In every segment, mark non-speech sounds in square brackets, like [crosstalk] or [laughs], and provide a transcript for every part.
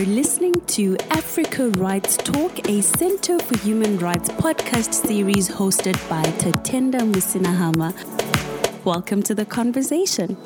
are listening to Africa Rights Talk, a Center for Human Rights podcast series hosted by Tatenda Musinahama. Welcome to the conversation.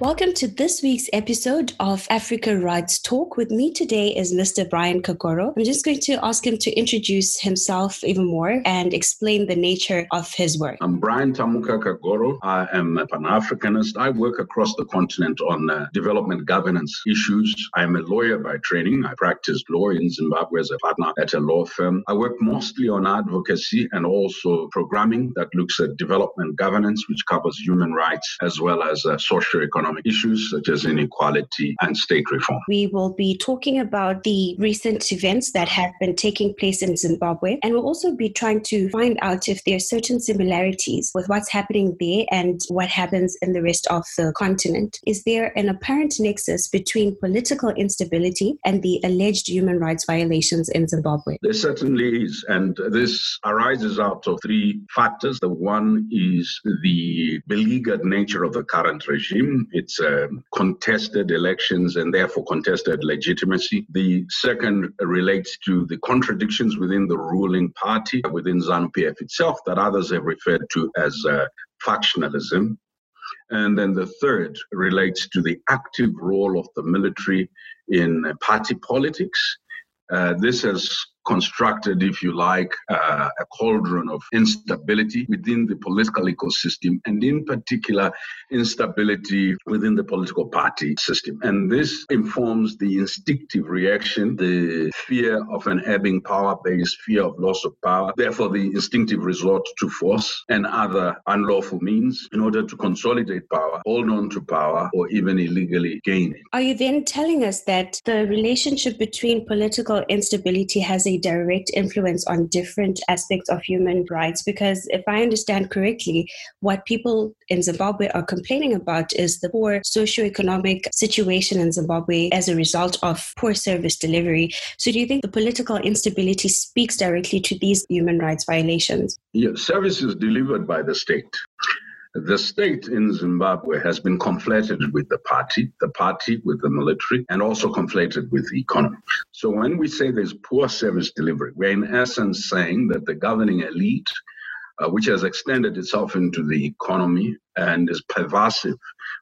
Welcome to this week's episode of Africa Rights Talk. With me today is Mr. Brian Kagoro. I'm just going to ask him to introduce himself even more and explain the nature of his work. I'm Brian Tamuka Kagoro. I am a Pan Africanist. I work across the continent on uh, development governance issues. I'm a lawyer by training. I practiced law in Zimbabwe as a partner at a law firm. I work mostly on advocacy and also programming that looks at development governance, which covers human rights as well as uh, socio-economic economic issues such as inequality and state reform. We will be talking about the recent events that have been taking place in Zimbabwe, and we'll also be trying to find out if there are certain similarities with what's happening there and what happens in the rest of the continent. Is there an apparent nexus between political instability and the alleged human rights violations in Zimbabwe? There certainly is, and this arises out of three factors. The one is the beleaguered nature of the current regime it's um, contested elections and therefore contested legitimacy. The second relates to the contradictions within the ruling party, within ZANU PF itself, that others have referred to as uh, factionalism. And then the third relates to the active role of the military in party politics. Uh, this has constructed, if you like, uh, a cauldron of instability within the political ecosystem, and in particular, instability within the political party system. And this informs the instinctive reaction, the fear of an ebbing power base, fear of loss of power, therefore, the instinctive resort to force and other unlawful means in order to consolidate power, hold on to power, or even illegally gain it. Are you then telling us that the relationship between political instability has a direct influence on different aspects of human rights. Because if I understand correctly, what people in Zimbabwe are complaining about is the poor socioeconomic situation in Zimbabwe as a result of poor service delivery. So, do you think the political instability speaks directly to these human rights violations? Yeah, services delivered by the state the state in Zimbabwe has been conflated with the party, the party with the military, and also conflated with the economy. So when we say there's poor service delivery, we're in essence saying that the governing elite, uh, which has extended itself into the economy and is pervasive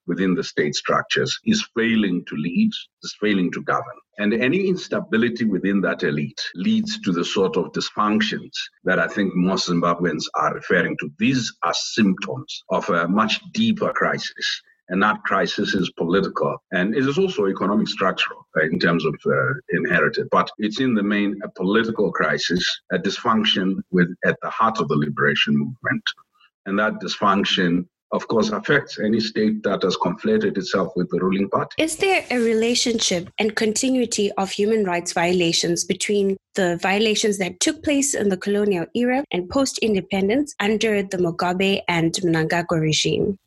within the state structures, is failing to lead, is failing to govern. And any instability within that elite leads to the sort of dysfunctions that I think most Zimbabweans are referring to. These are symptoms of a much deeper crisis. And that crisis is political and it is also economic structural uh, in terms of uh, inherited. But it's in the main a political crisis, a dysfunction with at the heart of the liberation movement. And that dysfunction of course, affects any state that has conflated itself with the ruling party. Is there a relationship and continuity of human rights violations between the violations that took place in the colonial era and post independence under the Mugabe and Mnangagwa regime?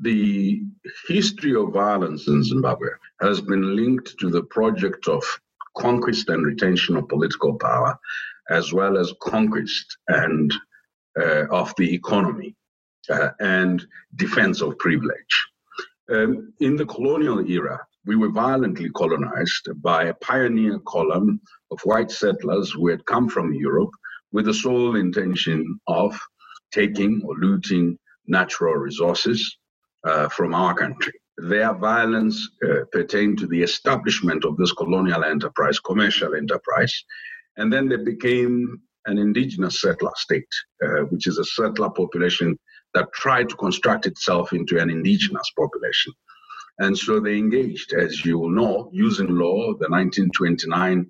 The history of violence in Zimbabwe has been linked to the project of conquest and retention of political power, as well as conquest and uh, of the economy uh, and defense of privilege. Um, in the colonial era, we were violently colonized by a pioneer column of white settlers who had come from Europe with the sole intention of taking or looting natural resources uh, from our country. Their violence uh, pertained to the establishment of this colonial enterprise, commercial enterprise, and then they became an indigenous settler state, uh, which is a settler population that tried to construct itself into an indigenous population. And so they engaged, as you will know, using law, the 1929,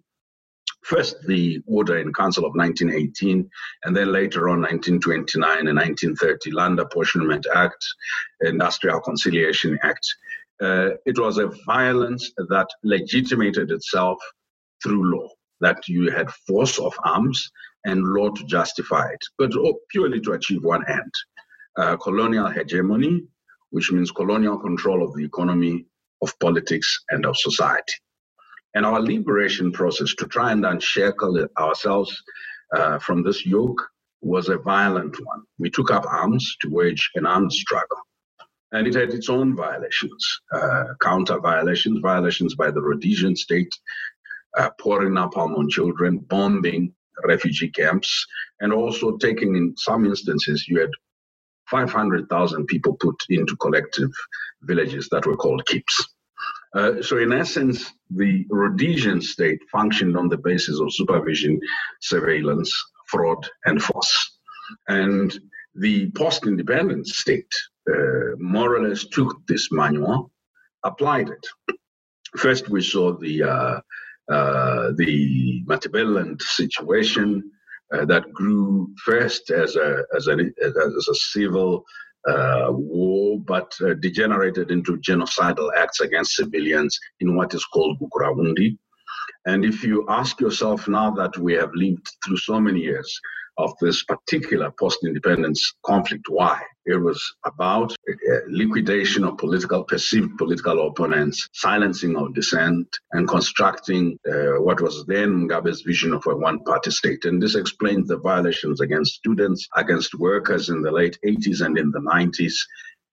first the Order in Council of 1918, and then later on 1929 and 1930, Land Apportionment Act, Industrial Conciliation Act. Uh, it was a violence that legitimated itself through law, that you had force of arms and law to justify it, but purely to achieve one end uh, colonial hegemony, which means colonial control of the economy, of politics, and of society. And our liberation process to try and unshackle ourselves uh, from this yoke was a violent one. We took up arms to wage an armed struggle. And it had its own violations, uh, counter violations, violations by the Rhodesian state, uh, pouring napalm on children, bombing refugee camps, and also taking, in some instances, you had 500,000 people put into collective villages that were called keeps. Uh, so, in essence, the Rhodesian state functioned on the basis of supervision, surveillance, fraud, and force. And the post independence state uh, more or less took this manual, applied it. First, we saw the uh, uh, the Matabeleland situation uh, that grew first as a as a as a civil uh, war, but uh, degenerated into genocidal acts against civilians in what is called Gukurahundi. And if you ask yourself now that we have lived through so many years of this particular post-independence conflict. Why? It was about liquidation of political, perceived political opponents, silencing of dissent, and constructing uh, what was then Mugabe's vision of a one-party state. And this explains the violations against students, against workers in the late 80s and in the 90s.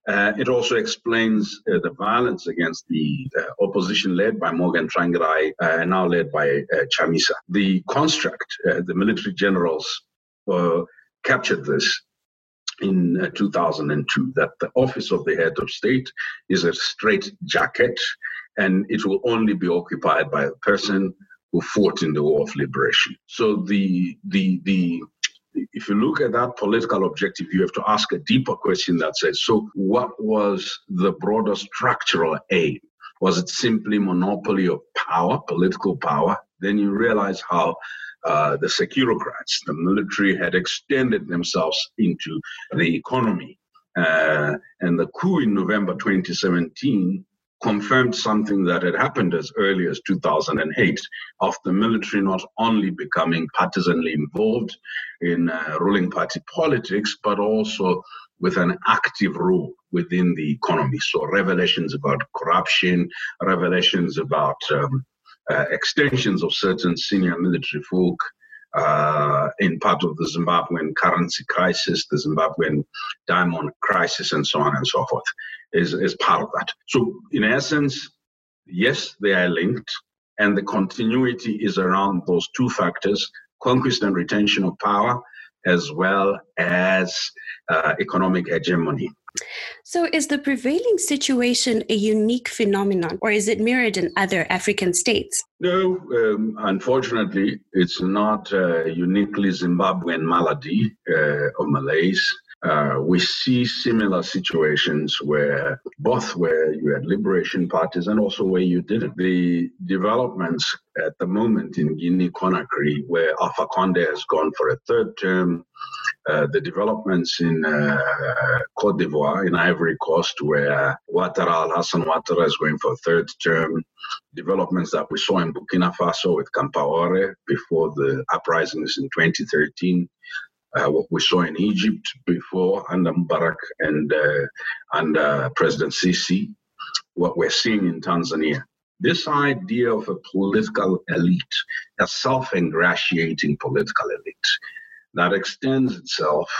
Uh, it also explains uh, the violence against the uh, opposition led by Morgan Tsvangirai, uh, now led by uh, Chamisa. The construct, uh, the military generals uh, captured this in uh, 2002 that the office of the head of state is a straight jacket and it will only be occupied by a person who fought in the war of liberation. So the the the if you look at that political objective, you have to ask a deeper question that says, so what was the broader structural aim? Was it simply monopoly of power, political power? Then you realize how uh, the securocrats, the military, had extended themselves into the economy. Uh, and the coup in November 2017 confirmed something that had happened as early as 2008 of the military not only becoming partisanly involved in uh, ruling party politics, but also with an active role within the economy. So, revelations about corruption, revelations about um, extensions of certain senior military folk uh, in part of the Zimbabwean currency crisis, the Zimbabwean diamond crisis, and so on and so forth, is, is part of that. So, in essence, yes, they are linked, and the continuity is around those two factors conquest and retention of power, as well as uh, economic hegemony. So, is the prevailing situation a unique phenomenon, or is it mirrored in other African states? No, um, unfortunately, it's not a uniquely Zimbabwean malady uh, or malaise. Uh, we see similar situations where both where you had liberation parties and also where you didn't. The developments at the moment in Guinea Conakry, where Alpha Conde has gone for a third term, uh, the developments in uh, Cote d'Ivoire, in Ivory Coast, where Ouattara, Hassan Ouattara is going for a third term, developments that we saw in Burkina Faso with Compaoré before the uprisings in 2013, uh, what we saw in Egypt before under Mubarak and uh, under President Sisi, what we're seeing in Tanzania. This idea of a political elite, a self ingratiating political elite that extends itself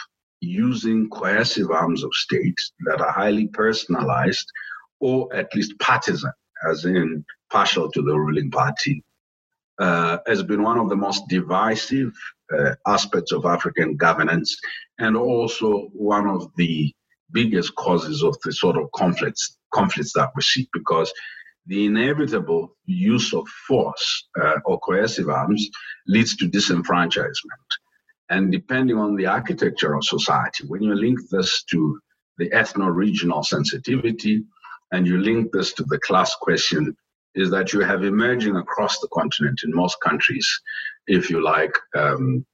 using coercive arms of state that are highly personalized or at least partisan, as in partial to the ruling party, uh, has been one of the most divisive uh, aspects of African governance and also one of the biggest causes of the sort of conflicts conflicts that we see because the inevitable use of force uh, or coercive arms leads to disenfranchisement. And depending on the architecture of society, when you link this to the ethno regional sensitivity and you link this to the class question, is that you have emerging across the continent in most countries, if you like, um,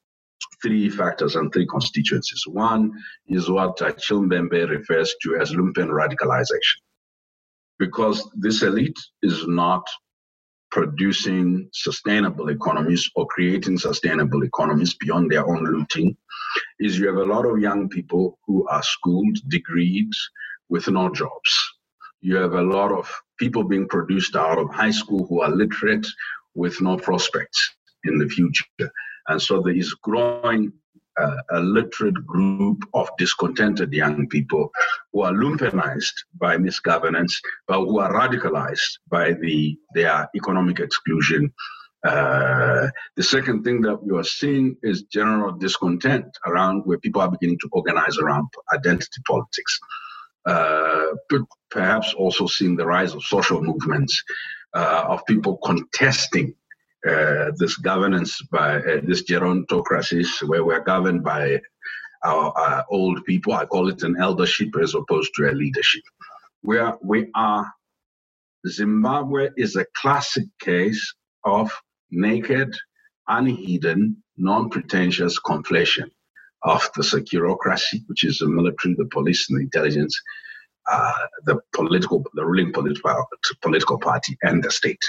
three factors and three constituencies. One is what Achille Mbembe refers to as lumpen radicalization, because this elite is not producing sustainable economies or creating sustainable economies beyond their own looting is you have a lot of young people who are schooled, degreed, with no jobs. You have a lot of people being produced out of high school who are literate with no prospects in the future. And so there is growing uh, a literate group of discontented young people who are lumpenized by misgovernance, but who are radicalized by the their economic exclusion. Uh, the second thing that we are seeing is general discontent around where people are beginning to organize around identity politics. Uh, but perhaps also seeing the rise of social movements uh, of people contesting this governance by uh, this gerontocracies where we're governed by our, our, old people. I call it an eldership as opposed to a leadership. Where we are, Zimbabwe is a classic case of naked, unhidden, non-pretentious conflation of the securocracy, which is the military, the police, and the intelligence, uh, the political, the ruling political political party, and the state.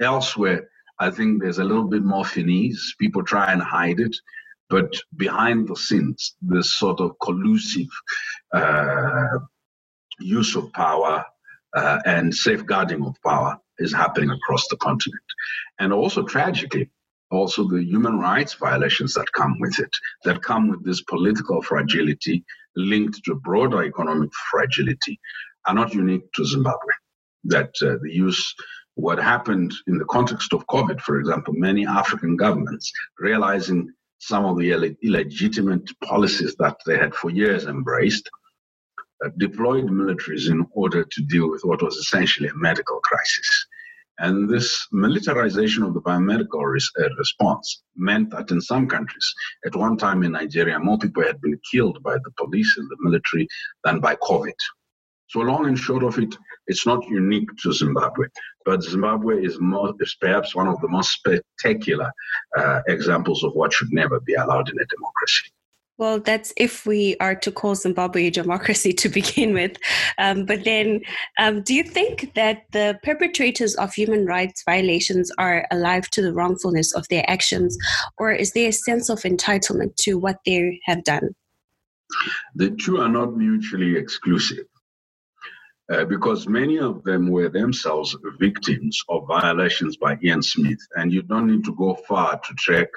Elsewhere, I think there's a little bit more finesse. People try and hide it, but behind the scenes, this sort of collusive uh, use of power uh, and safeguarding of power is happening across the continent. And also, tragically, also the human rights violations that come with it, that come with this political fragility linked to broader economic fragility, are not unique to Zimbabwe. That uh, the use what happened in the context of COVID, for example, many African governments realizing some of the Ill- illegitimate policies that they had for years embraced, uh, deployed militaries in order to deal with what was essentially a medical crisis. And this militarization of the biomedical res- uh, response meant that in some countries, at one time in Nigeria, more people had been killed by the police and the military than by COVID. So long and short of it, it's not unique to Zimbabwe, but Zimbabwe is, more, is perhaps one of the most spectacular uh, examples of what should never be allowed in a democracy. Well, that's if we are to call Zimbabwe a democracy to begin with. Um, but then, um, do you think that the perpetrators of human rights violations are alive to the wrongfulness of their actions, or is there a sense of entitlement to what they have done? The two are not mutually exclusive uh, because many of them were themselves victims of violations by Ian Smith. And you don't need to go far to track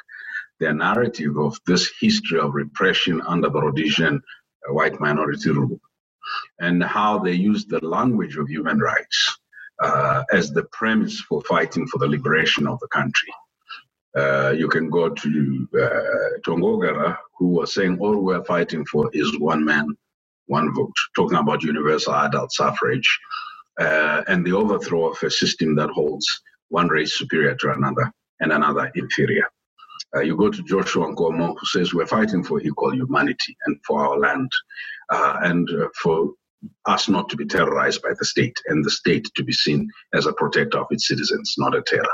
the narrative of this history of repression under the Rhodesian uh, white minority rule and how they used the language of human rights uh, as the premise for fighting for the liberation of the country. Uh, you can go to uh, Tongogara, who was saying all we're fighting for is one man, one vote, talking about universal adult suffrage uh, and the overthrow of a system that holds one race superior to another and another inferior. Uh, you go to Joshua Nkomo, who says we're fighting for equal humanity and for our land uh, and uh, for us not to be terrorized by the state and the state to be seen as a protector of its citizens, not a terror.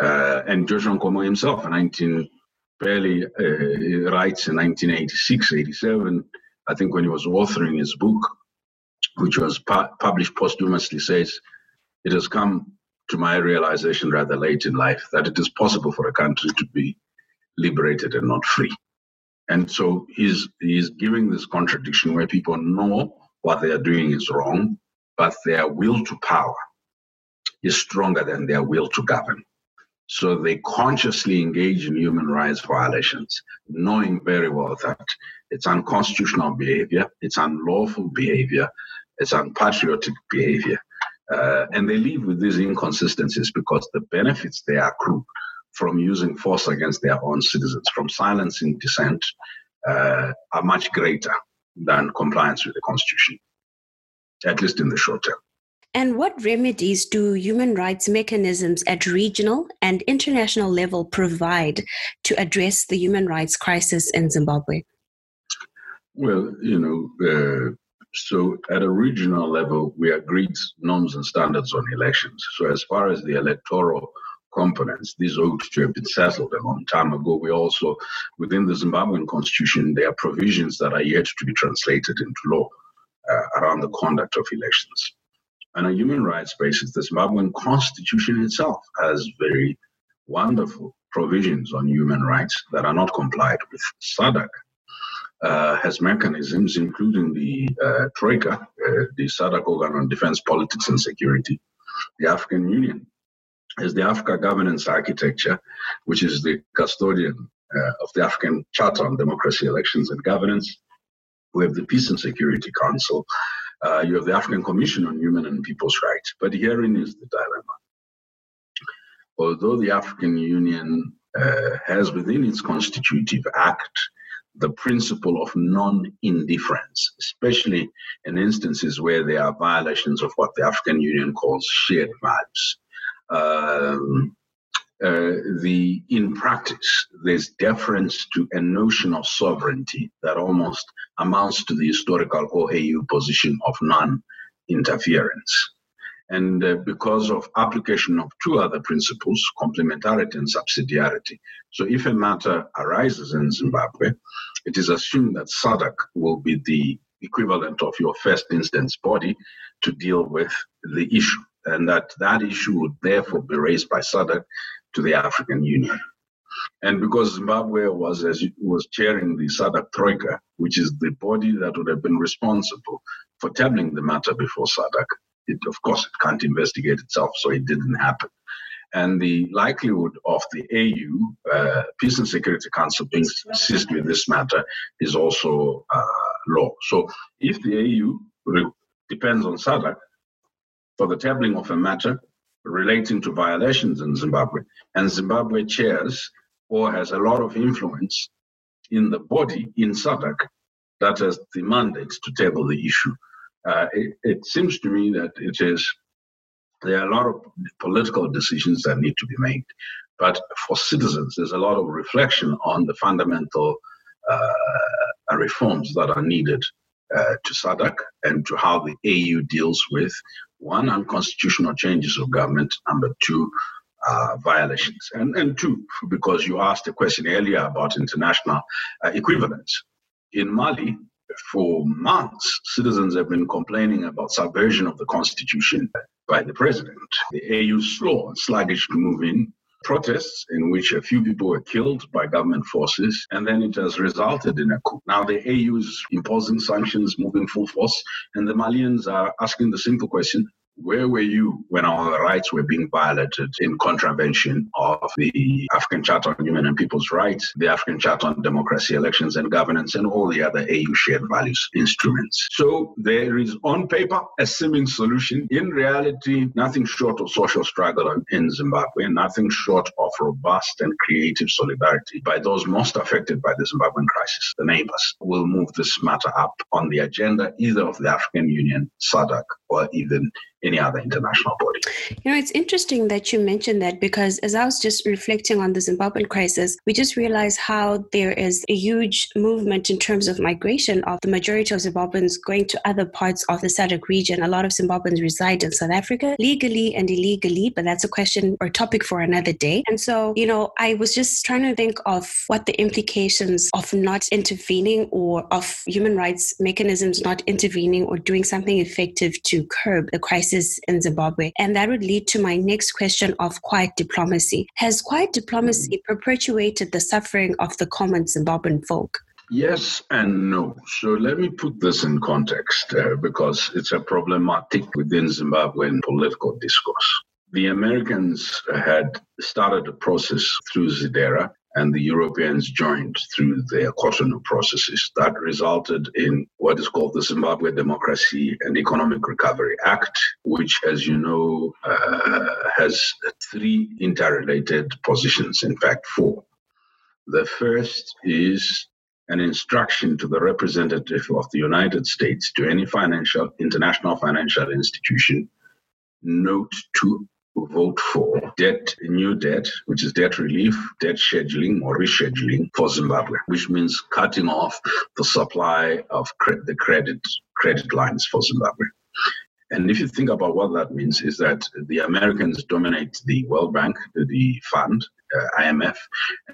Uh, and Joshua Nkomo himself, in 19, barely uh, writes in 1986, 87, I think when he was authoring his book, which was pu- published posthumously, says, It has come to my realization rather late in life that it is possible for a country to be liberated and not free. And so he's he's giving this contradiction where people know what they are doing is wrong, but their will to power is stronger than their will to govern. So they consciously engage in human rights violations, knowing very well that it's unconstitutional behavior, it's unlawful behavior, it's unpatriotic behavior. Uh, and they live with these inconsistencies because the benefits they accrue from using force against their own citizens, from silencing dissent, uh, are much greater than compliance with the Constitution, at least in the short term. And what remedies do human rights mechanisms at regional and international level provide to address the human rights crisis in Zimbabwe? Well, you know, uh, so at a regional level, we agreed norms and standards on elections. So as far as the electoral components, these ought to have been settled a long time ago. We also, within the Zimbabwean constitution, there are provisions that are yet to be translated into law uh, around the conduct of elections on a human rights basis, the Zimbabwean constitution itself has very wonderful provisions on human rights that are not complied with. SADC uh, has mechanisms, including the uh, Troika, uh, the SADC organ on defense, politics, and security, the African Union has the Africa governance architecture, which is the custodian uh, of the African Charter on Democracy, Elections and Governance. We have the Peace and Security Council. Uh, you have the African Commission on Human and People's Rights. But herein is the dilemma. Although the African Union uh, has within its constitutive act the principle of non-indifference, especially in instances where there are violations of what the African Union calls shared values. Um, uh, the in practice there's deference to a notion of sovereignty that almost amounts to the historical OAU position of non-interference. And uh, because of application of two other principles, complementarity and subsidiarity. So if a matter arises in Zimbabwe, it is assumed that SADC will be the equivalent of your first instance body to deal with the issue, and that that issue would therefore be raised by SADC to the African Union. And because Zimbabwe was as was chairing the SADC Troika, which is the body that would have been responsible for tabling the matter before SADC, it, of course it can't investigate itself, so it didn't happen. And the likelihood of the AU, uh, Peace and Security Council, being assist with this matter is also uh, low. So if the AU re- depends on SADC for the tabling of a matter relating to violations in Zimbabwe, and Zimbabwe chairs or has a lot of influence in the body in SADC that has the mandate to table the issue. Uh, it, it, seems to me that it is there are a lot of political decisions that need to be made, but for citizens, there's a lot of reflection on the fundamental uh, reforms that are needed uh, to SADC and to how the AU deals with one unconstitutional changes of government, number two, uh, violations, and and two, because you asked a question earlier about international uh, equivalence. In Mali, for months, citizens have been complaining about subversion of the constitution by the president. The AU slow and sluggish to move in. Protests in which a few people were killed by government forces, and then it has resulted in a coup. Now the AU is imposing sanctions, moving full force, and the Malians are asking the simple question where were you when our rights were being violated in contravention of the African Charter on Human and People's Rights, the African Charter on Democracy, Elections and Governance, and all the other AU shared values instruments? So there is on paper a seeming solution. In reality, nothing short of social struggle in Zimbabwe, nothing short of robust and creative solidarity by those most affected by the Zimbabwean crisis, the neighbors, will move this matter up on the agenda either of the African Union, SADC, or even any other international body. You know, it's interesting that you mentioned that because as I was just reflecting on the Zimbabwean crisis, we just realized how there is a huge movement in terms of migration of the majority of Zimbabweans going to other parts of the SADC region. A lot of Zimbabweans reside in South Africa legally and illegally, but that's a question or topic for another day. And so, you know, I was just trying to think of what the implications of not intervening or of human rights mechanisms not intervening or doing something effective to curb the crisis crisis in Zimbabwe. And that would lead to my next question of quiet diplomacy. Has quiet diplomacy perpetuated the suffering of the common Zimbabwean folk? Yes and no. So let me put this in context uh, because it's a problematic within Zimbabwean political discourse. The Americans had started a process through ZIDERA and the Europeans joined through their Cotonou processes. That resulted in what is called the Zimbabwe Democracy and Economic Recovery Act, which, as you know, uh, has three interrelated positions, in fact, four. The first is an instruction to the representative of the United States to any financial international financial institution note to vote for debt, new debt, which is debt relief, debt scheduling or rescheduling for Zimbabwe, which means cutting off the supply of cre- the credit credit lines for Zimbabwe. And if you think about what that means, is that the Americans dominate the World Bank, the fund, IMF,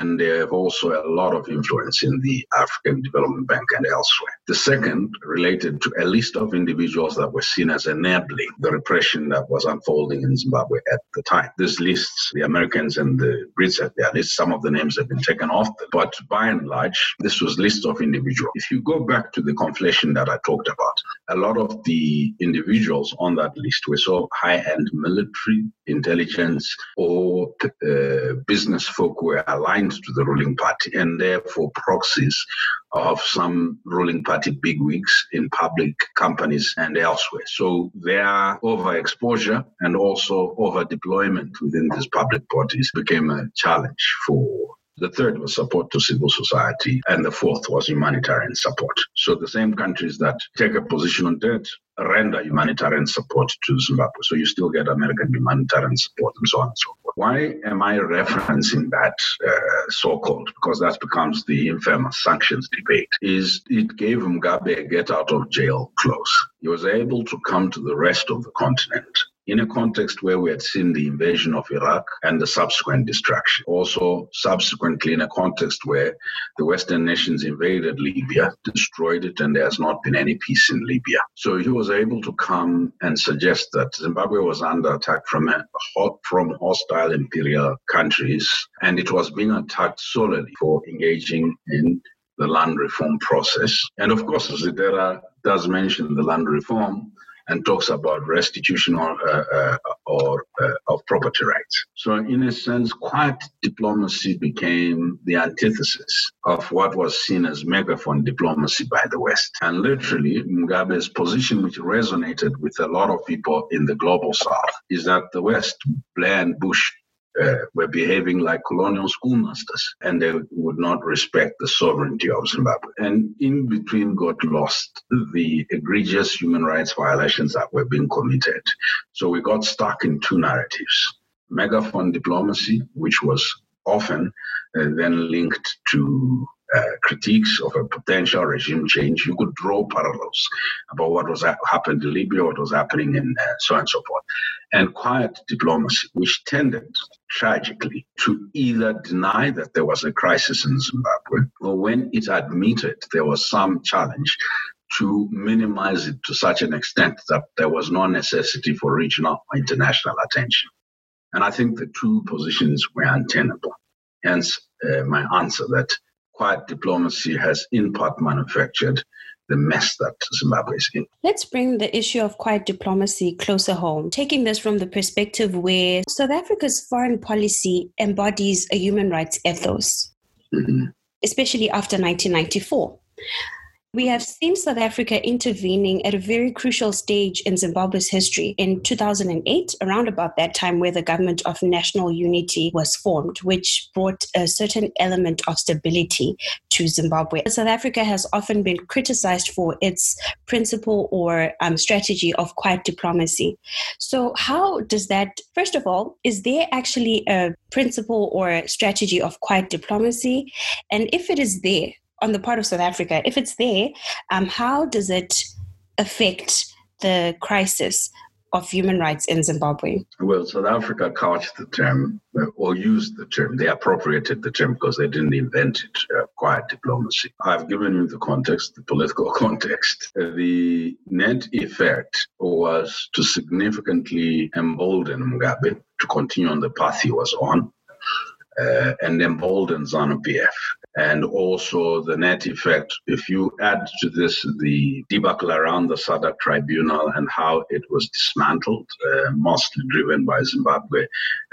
and they have also a lot of influence in the African Development Bank and elsewhere. The second related to a list of individuals that were seen as enabling the repression that was unfolding in Zimbabwe at the time. This lists, the Americans and the Brits had their lists. Some of the names have been taken off, but by and large, this was list of individuals. If you go back to the conflation that I talked about, a lot of the individuals on that list were so high-end military intelligence or uh, business folk were aligned to the ruling party and therefore proxies of some ruling party bigwigs in public companies and elsewhere. So their overexposure and also over deployment within these public bodies became a challenge for the third was support to civil society, and the fourth was humanitarian support. So the same countries that take a position on debt render humanitarian support to Zimbabwe. So you still get American humanitarian support and so on and so forth. Why am I referencing that uh, so-called? Because that becomes the infamous sanctions debate. Is it gave Mugabe a get out of jail clause? He was able to come to the rest of the continent in a context where we had seen the invasion of Iraq and the subsequent destruction. Also, subsequently, in a context where the Western nations invaded Libya, destroyed it, and there has not been any peace in Libya. So he was able to come and suggest that Zimbabwe was under attack from from hostile imperial countries, and it was being attacked solely for engaging in the land reform process. And of course, Zidera does mention the land reform and talks about restitution or, uh, uh, or uh, of property rights. So, in a sense, quiet diplomacy became the antithesis of what was seen as megaphone diplomacy by the West. And literally, Mugabe's position, which resonated with a lot of people in the global South, is that the West, Blair and Bush, uh, were behaving like colonial schoolmasters and they would not respect the sovereignty of Zimbabwe. And in between got lost the egregious human rights violations that were being committed. So we got stuck in two narratives megaphone diplomacy, which was often uh, then linked to critiques of a potential regime change, you could draw parallels about what was ha- happened in Libya, what was happening in uh, so on and so forth, and quiet diplomacy, which tended tragically to either deny that there was a crisis in Zimbabwe, or when it admitted there was some challenge, to minimize it to such an extent that there was no necessity for regional or international attention. And I think the two positions were untenable. Hence, uh, my answer that quiet diplomacy has in part manufactured the mess that Zimbabwe is in. Let's bring the issue of quiet diplomacy closer home, taking this from the perspective where South Africa's foreign policy embodies a human rights ethos, mm-hmm. especially after 1994. We have seen South Africa intervening at a very crucial stage in Zimbabwe's history in 2008, around about that time where the government of national unity was formed, which brought a certain element of stability to Zimbabwe. South Africa has often been criticized for its principle or um, strategy of quiet diplomacy. So, how does that, first of all, is there actually a principle or strategy of quiet diplomacy? And if it is there, on the part of South Africa, if it's there, um, how does it affect the crisis of human rights in Zimbabwe? Well, South Africa couched the term uh, or used the term. They appropriated the term because they didn't invent it, uh, quiet diplomacy. I've given you the context, the political [laughs] context. The net effect was to significantly embolden Mugabe to continue on the path he was on. Uh, and embolden ZANU PF and also the net effect. If you add to this the debacle around the SADC tribunal and how it was dismantled, uh, mostly driven by Zimbabwe,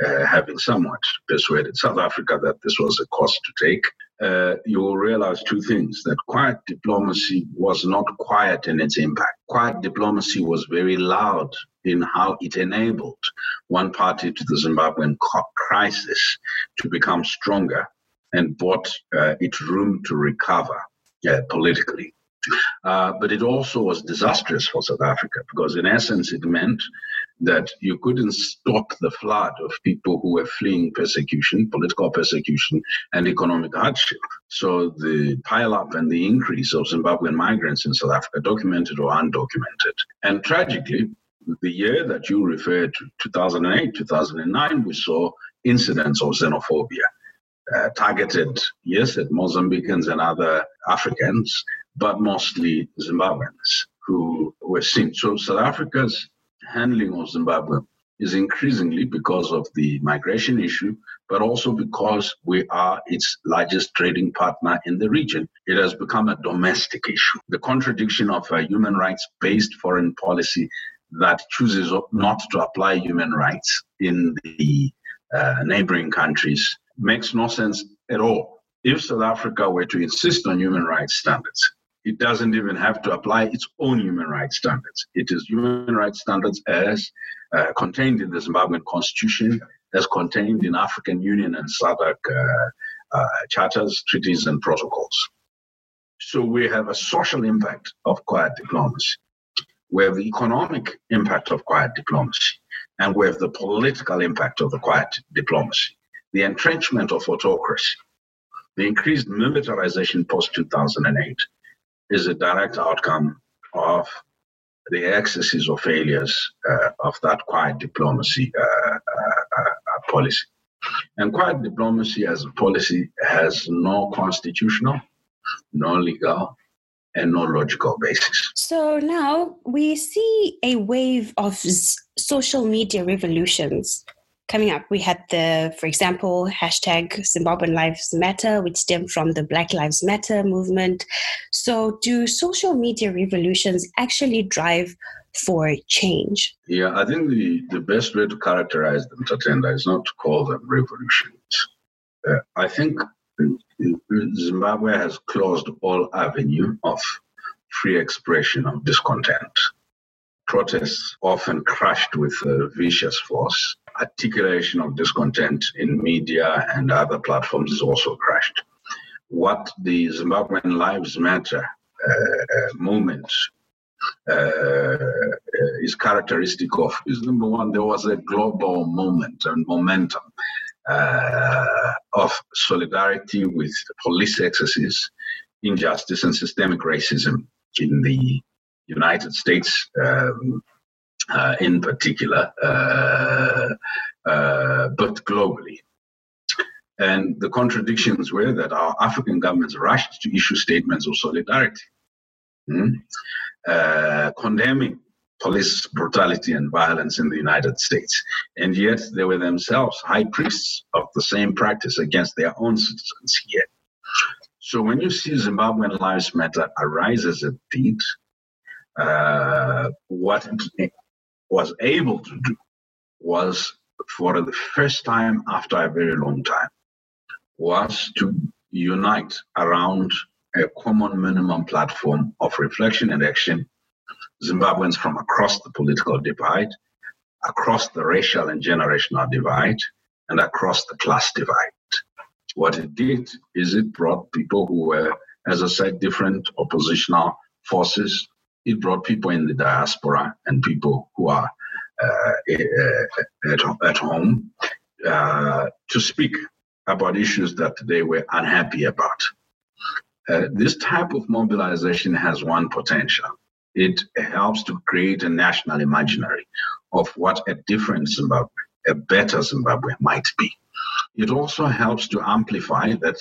uh, having somewhat persuaded South Africa that this was a cost to take. Uh, you will realize two things that quiet diplomacy was not quiet in its impact. Quiet diplomacy was very loud in how it enabled one party to the Zimbabwean crisis to become stronger and bought uh, it room to recover uh, politically. Uh, but it also was disastrous for South Africa because, in essence, it meant that you couldn't stop the flood of people who were fleeing persecution, political persecution, and economic hardship. So the pileup and the increase of Zimbabwean migrants in South Africa, documented or undocumented. And tragically, the year that you referred to, 2008, 2009, we saw incidents of xenophobia uh, targeted, yes, at Mozambicans and other Africans, but mostly Zimbabweans who were seen. So South Africa's handling of Zimbabwe is increasingly because of the migration issue, but also because we are its largest trading partner in the region. It has become a domestic issue. The contradiction of a human rights based foreign policy that chooses not to apply human rights in the uh, neighboring countries makes no sense at all. If South Africa were to insist on human rights standards, it doesn't even have to apply its own human rights standards. It is human rights standards as uh, contained in the Zimbabwean constitution, as contained in African Union and SADC uh, charters, treaties, and protocols. So we have a social impact of quiet diplomacy. We have the economic impact of quiet diplomacy, and we have the political impact of the quiet diplomacy. The entrenchment of autocracy, the increased militarization post 2008 is a direct outcome of the excesses or failures uh, of that quiet diplomacy uh, uh, uh, policy. And quiet diplomacy as a policy has no constitutional, no legal, and no logical basis. So now we see a wave of social media revolutions coming up, we had the, for example, hashtag Zimbabwean Lives Matter, which stemmed from the Black Lives Matter movement. So, do social media revolutions actually drive for change? Yeah, I think the, the best way to characterize them, Tatenda, is not to call them revolutions. Uh, I think Zimbabwe has closed all avenue of free expression of discontent. Protests often crashed with vicious force articulation of discontent in media and other platforms is also crashed. What the Zimbabwean Lives Matter uh, uh movement uh, is characteristic of is number one, there was a global moment and momentum uh, of solidarity with police excesses, injustice, and systemic racism in the United States. Um, uh, in particular, uh, uh, but globally. And the contradictions were that our African governments rushed to issue statements of solidarity, uh, condemning police brutality and violence in the United States. And yet they were themselves high priests of the same practice against their own citizens here. So when you see Zimbabwean Lives Matter arise as it did, uh, what was able to do was for the first time after a very long time was to unite around a common minimum platform of reflection and action zimbabweans from across the political divide across the racial and generational divide and across the class divide what it did is it brought people who were as i said different oppositional forces it brought people in the diaspora and people who are uh, uh, at, at home uh, to speak about issues that they were unhappy about. Uh, this type of mobilization has one potential. It helps to create a national imaginary of what a different Zimbabwe, a better Zimbabwe might be. It also helps to amplify that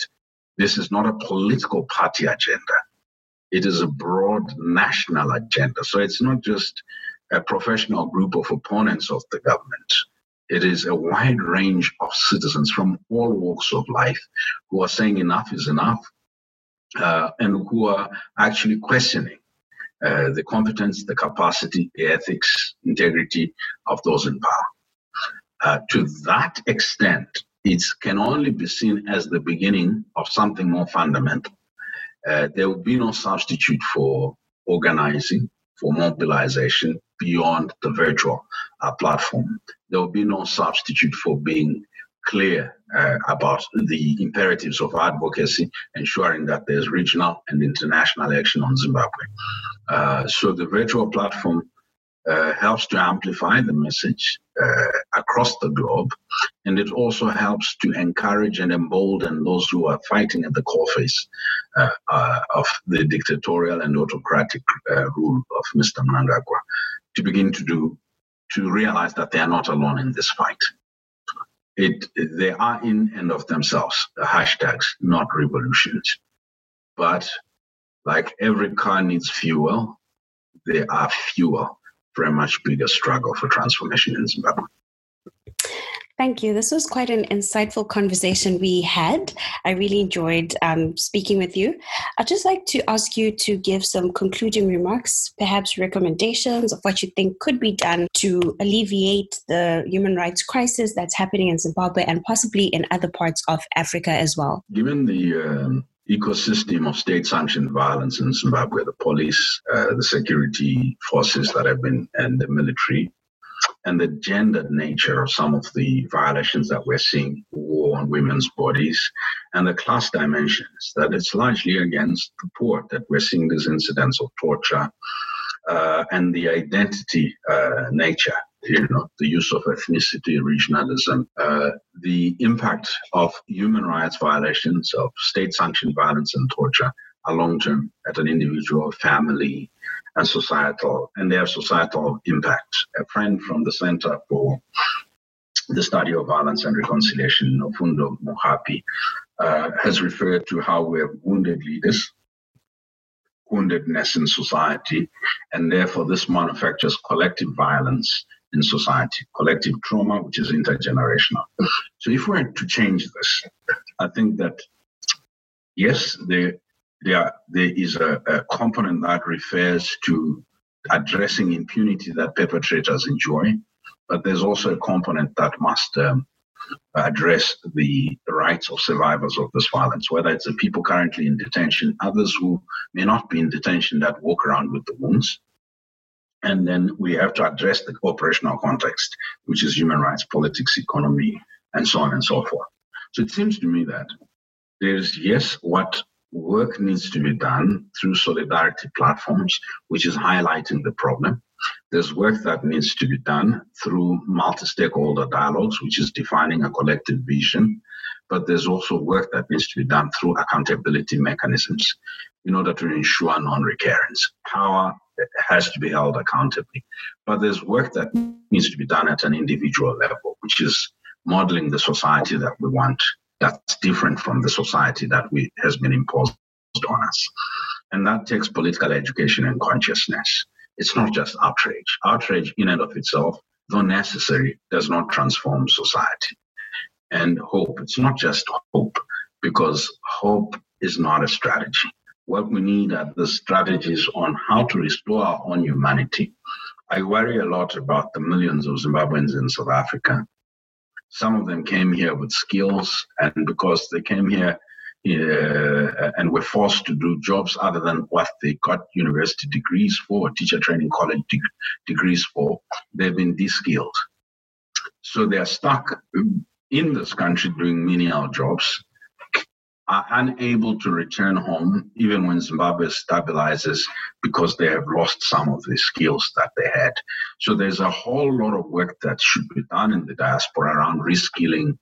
this is not a political party agenda it is a broad national agenda. So it's not just a professional group of opponents of the government. It is a wide range of citizens from all walks of life who are saying enough is enough uh, and who are actually questioning uh, the competence, the capacity, the ethics, integrity of those in power. Uh, to that extent, it can only be seen as the beginning of something more fundamental uh, there will be no substitute for organizing, for mobilization beyond the virtual uh, platform. There will be no substitute for being clear uh, about the imperatives of advocacy, ensuring that there's regional and international action on Zimbabwe. Uh, so the virtual platform uh, helps to amplify the message uh, across the globe. And it also helps to encourage and embolden those who are fighting at the coalface uh, uh, of the dictatorial and autocratic rule of Mr. Mnangagwa to begin to do, to realize that they are not alone in this fight. It, they are in and of themselves hashtags, not revolutions. But like every car needs fuel, they are fuel for a much bigger struggle for transformation in Zimbabwe. Thank you. This was quite an insightful conversation we had. I really enjoyed um, speaking with you. I'd just like to ask you to give some concluding remarks, perhaps recommendations of what you think could be done to alleviate the human rights crisis that's happening in Zimbabwe and possibly in other parts of Africa as well. Given the um, ecosystem of state sanctioned violence in Zimbabwe, the police, uh, the security forces that have been, and the military, and the gendered nature of some of the violations that we're seeing, war on women's bodies, and the class dimensions, that it's largely against the poor that we're seeing these incidents of torture uh, and the identity uh, nature. You know, the use of ethnicity, regionalism, uh, the impact of human rights violations, of state sanctioned violence and torture are long term at an individual, family, and societal, and their societal impact. A friend from the Center for the Study of Violence and Reconciliation, Nomfundo Mogapi, uh, has referred to how we have wounded leaders, woundedness in society, and therefore this manufactures collective violence in society, collective trauma, which is intergenerational. So if we're to change this, I think that yes, there there, there is a, a component that refers to addressing impunity that perpetrators enjoy, but there's also a component that must um, address the rights of survivors of this violence, whether it's the people currently in detention, others who may not be in detention that walk around with the wounds. And then we have to address the operational context, which is human rights, politics, economy, and so on and so forth. So it seems to me that there's, yes, what work needs to be done through solidarity platforms, which is highlighting the problem. There's work that needs to be done through multi stakeholder dialogues, which is defining a collective vision. But there's also work that needs to be done through accountability mechanisms in order to ensure non recurrence. Power has to be held accountably. But there's work that needs to be done at an individual level, which is modeling the society that we want that's different from the society that we has been imposed on us. And that takes political education and consciousness. It's not just outrage. Outrage in and of itself, though necessary, does not transform society. And hope, it's not just hope, because hope is not a strategy. What we need are the strategies on how to restore our own humanity. I worry a lot about the millions of Zimbabweans in South Africa some of them came here with skills, and because they came here uh, and were forced to do jobs other than what they got university degrees for, teacher training college de- degrees for, they've been de-skilled. So they are stuck in this country doing menial jobs are unable to return home even when Zimbabwe stabilizes because they have lost some of the skills that they had. So there's a whole lot of work that should be done in the diaspora around reskilling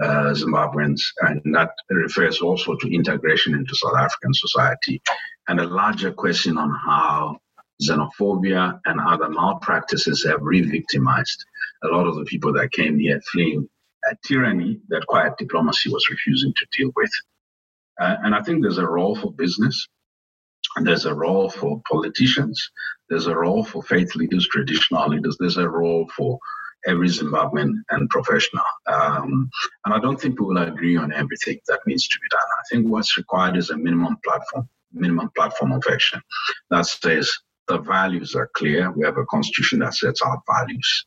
uh, Zimbabweans, and that refers also to integration into South African society, and a larger question on how xenophobia and other malpractices have re-victimized a lot of the people that came here fleeing a tyranny that quiet diplomacy was refusing to deal with. Uh, and I think there's a role for business, and there's a role for politicians, there's a role for faith leaders, traditional leaders, there's a role for every Zimbabwean and professional. Um, and I don't think we will agree on everything that needs to be done. I think what's required is a minimum platform, minimum platform of action that says the values are clear. We have a constitution that sets out values,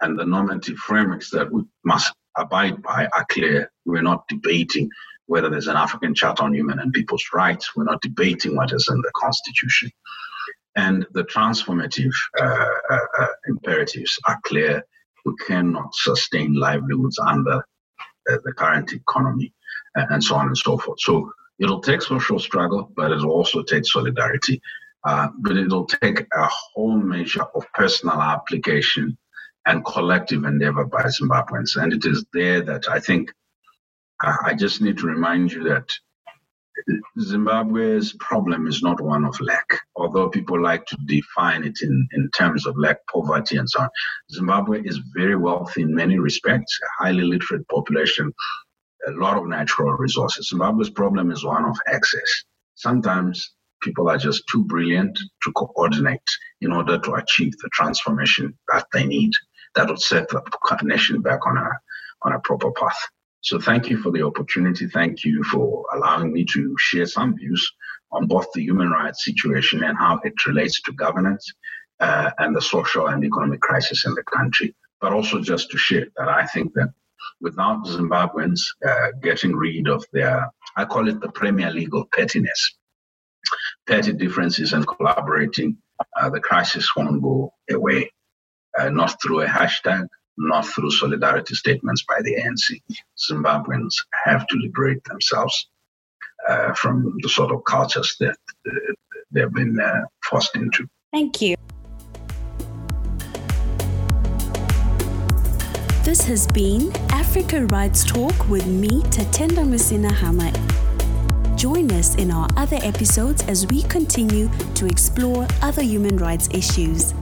and the normative frameworks that we must abide by are clear. We're not debating whether there's an African Charter on Human and People's Rights. We're not debating what is in the Constitution. And the transformative uh, uh, uh, imperatives are clear. We cannot sustain livelihoods under uh, the current economy uh, and so on and so forth. So it'll take social struggle, but it'll also take solidarity. Uh, but it'll take a whole measure of personal application and collective endeavor by Zimbabweans. And it is there that I think I just need to remind you that Zimbabwe's problem is not one of lack, although people like to define it in, in terms of lack, poverty, and so on. Zimbabwe is very wealthy in many respects, a highly literate population, a lot of natural resources. Zimbabwe's problem is one of access. Sometimes people are just too brilliant to coordinate in order to achieve the transformation that they need that would set the nation back on a on a proper path. So thank you for the opportunity. Thank you for allowing me to share some views on both the human rights situation and how it relates to governance uh, and the social and economic crisis in the country. But also just to share that I think that without Zimbabweans uh, getting rid of their, I call it the Premier League of pettiness, petty differences and collaborating, uh, the crisis won't go away. Uh, not through a hashtag, not through solidarity statements by the ANC. Zimbabweans have to liberate themselves uh, from the sort of cultures that uh, they've been uh, forced into. Thank you. This has been Africa Rights Talk with me, Tatenda Musina Hamai. Join us in our other episodes as we continue to explore other human rights issues.